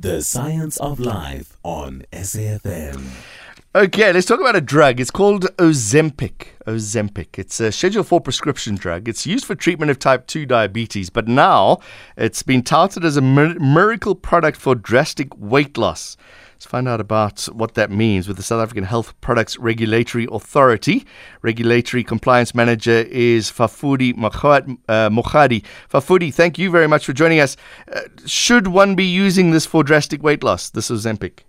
The Science of Life on SAFM. Okay, let's talk about a drug. It's called Ozempic. Ozempic. It's a Schedule 4 prescription drug. It's used for treatment of type 2 diabetes, but now it's been touted as a miracle product for drastic weight loss. Let's find out about what that means with the South African Health Products Regulatory Authority. Regulatory Compliance Manager is Fafudi uh, Mokgadi. Fafudi, thank you very much for joining us. Uh, should one be using this for drastic weight loss, this Ozempic?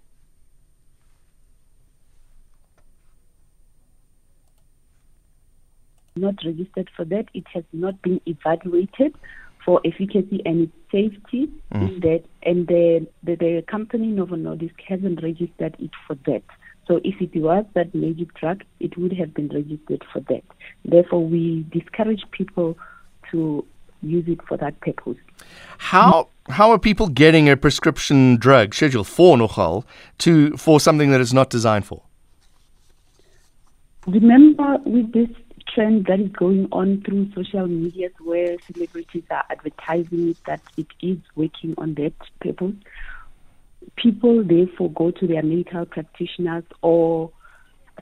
not registered for that. It has not been evaluated for efficacy and its safety in mm. that, and the, the, the company Novo Nordisk hasn't registered it for that. So if it was that magic drug, it would have been registered for that. Therefore, we discourage people to use it for that purpose. How how are people getting a prescription drug, Schedule 4 nogal, to for something that it's not designed for? Remember, with this trend that is going on through social media where celebrities are advertising that it is working on that purpose, people therefore go to their medical practitioners or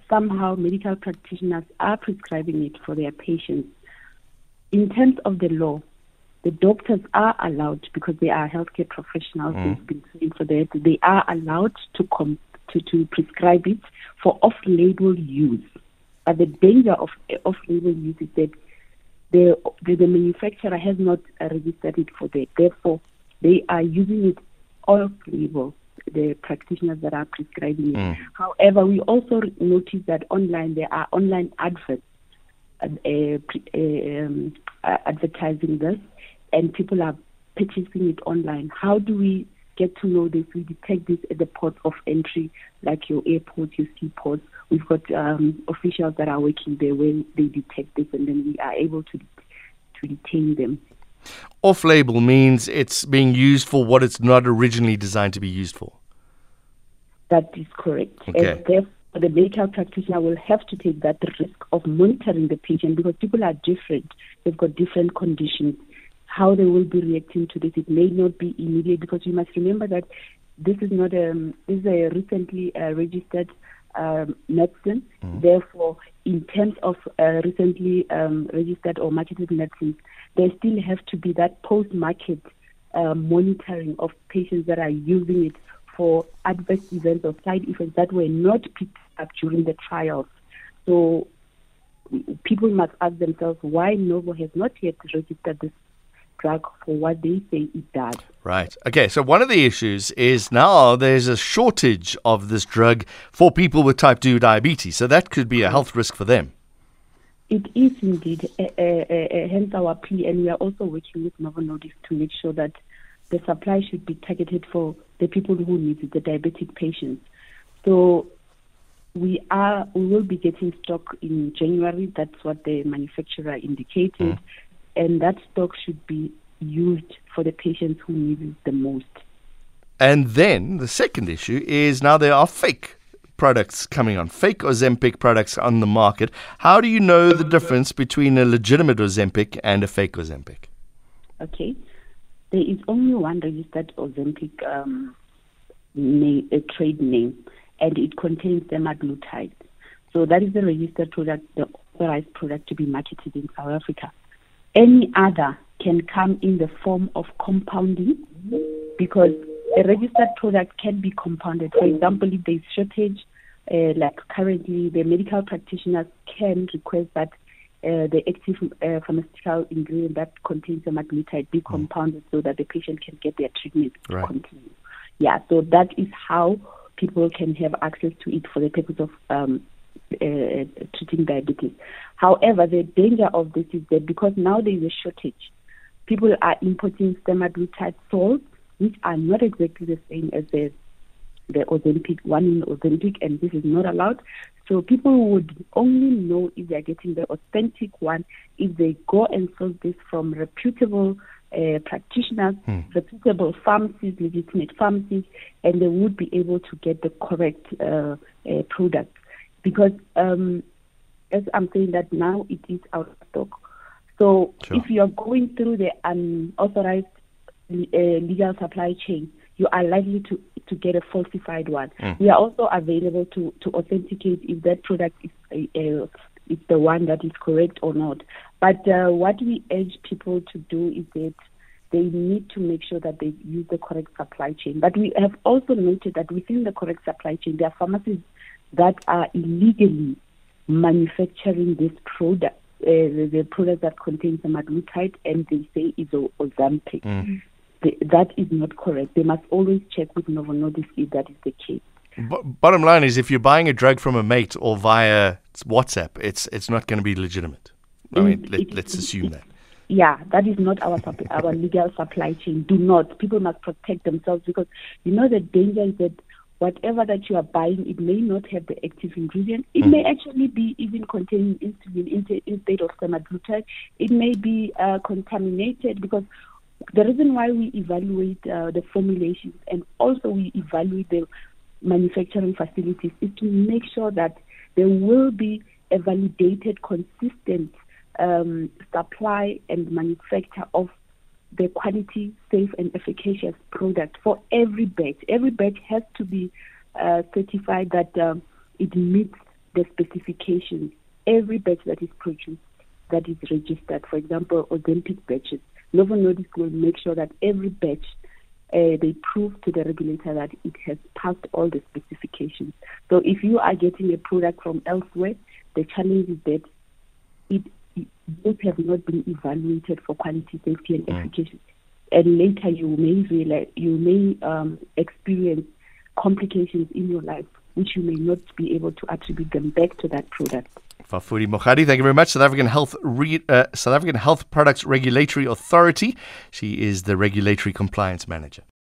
somehow medical practitioners are prescribing it for their patients. In terms of the law, the doctors are allowed because they are healthcare professionals. Mm-hmm. They've been trained for that. They are allowed to com- to, to prescribe it for off-label use. But the danger of off-label use is that the the, the manufacturer has not uh, registered it for that. Therefore, they are using it off-label. The practitioners that are prescribing it. However, we also notice that online there are online adverts uh, uh, um, uh, advertising this, and people are purchasing it online. How do we get to know this? We detect this at the port of entry, like your airports, your seaports. We've got um, officials that are working there when they detect this, and then we are able to to detain them. Off label means it's being used for what it's not originally designed to be used for. That is correct. Okay. And therefore, the medical practitioner will have to take that risk of monitoring the patient because people are different. They've got different conditions. How they will be reacting to this, it may not be immediate because you must remember that this is not a this is a recently uh, registered um, medicine. Therefore, in terms of uh, recently um, registered or marketed medicines, there still have to be that post-market uh, monitoring of patients that are using it for adverse events or side effects that were not picked up during the trials. So people must ask themselves why Novo has not yet registered this drug for what they say it does. Right. Okay. So one of the issues is now there's a shortage of this drug for people with type 2 diabetes. So that could be a health risk for them. It is indeed, uh, uh, uh, hence our plea, and we are also working with Novo Nordisk to make sure that the supply should be targeted for the people who need it, the diabetic patients. So we are, we will be getting stock in January. That's what the manufacturer indicated, and that stock should be used for the patients who need it the most. And then the second issue is now there are fake products coming on, fake Ozempic products on the market. How do you know the difference between a legitimate Ozempic and a fake Ozempic? Okay. There is only one registered Ozempic um, name, a trade name, and it contains semaglutide. So that is the registered product, the authorized product to be marketed in South Africa. Any other can come in the form of compounding because a registered product can be compounded. For example, if there is shortage, uh, like currently, the medical practitioners can request that uh, the active uh, pharmaceutical ingredient that contains semaglutide be compounded so that the patient can get their treatment Right. continue. Yeah, so that is how people can have access to it for the purpose of um, treating diabetes. However, the danger of this is that because now there is a shortage, people are importing semaglutide salts, which are not exactly the same as the the Ozempic, one in Ozempic, and this is not allowed. So people would only know if they are getting the authentic one if they go and source this from reputable uh, practitioners, reputable pharmacies, legitimate pharmacies, and they would be able to get the correct uh, uh, product. Because um, as I'm saying that now it is out of stock. So Sure. if you are going through the unauthorized uh, legal supply chain, you are likely to, to get a falsified one. We are also available to, to authenticate if that product is, uh, is the one that is correct or not. But uh, what we urge people to do is that they need to make sure that they use the correct supply chain. But we have also noted that within the correct supply chain, there are pharmacies that are illegally manufacturing this product, uh, the, the product that contains semaglutide, and they say is Ozempic. The, that is not correct. They must always check with Novo Nordisk if that is the case. B- bottom line is, if you're buying a drug from a mate or via WhatsApp, it's it's not going to be legitimate. I mean, It- let, it- let's assume it- that. Yeah, that is not our our legal supply chain. Do not. People must protect themselves because you know the danger is that whatever that you are buying, it may not have the active ingredient. It may actually be even containing insulin instead of semaglutide. It may be uh, contaminated because the reason why we evaluate uh, the formulations and also we evaluate the manufacturing facilities is to make sure that there will be a validated, consistent um, supply and manufacture of the quality, safe, and efficacious product for every batch. Every batch has to be uh, certified that um, it meets the specifications. Every batch that is produced that is registered, for example, Ozempic batches, Novo Nordisk will make sure that every batch uh, they prove to the regulator that it has passed all the specifications. So if you are getting a product from elsewhere, the challenge is that it, those have not been evaluated for quality, safety, and efficacy. And later you may realize you may um, experience complications in your life, which you may not be able to attribute them back to that product. Fafudi Mokgadi, thank you very much. South African Health Re- uh, South African Health Products Regulatory Authority. She is the regulatory compliance manager.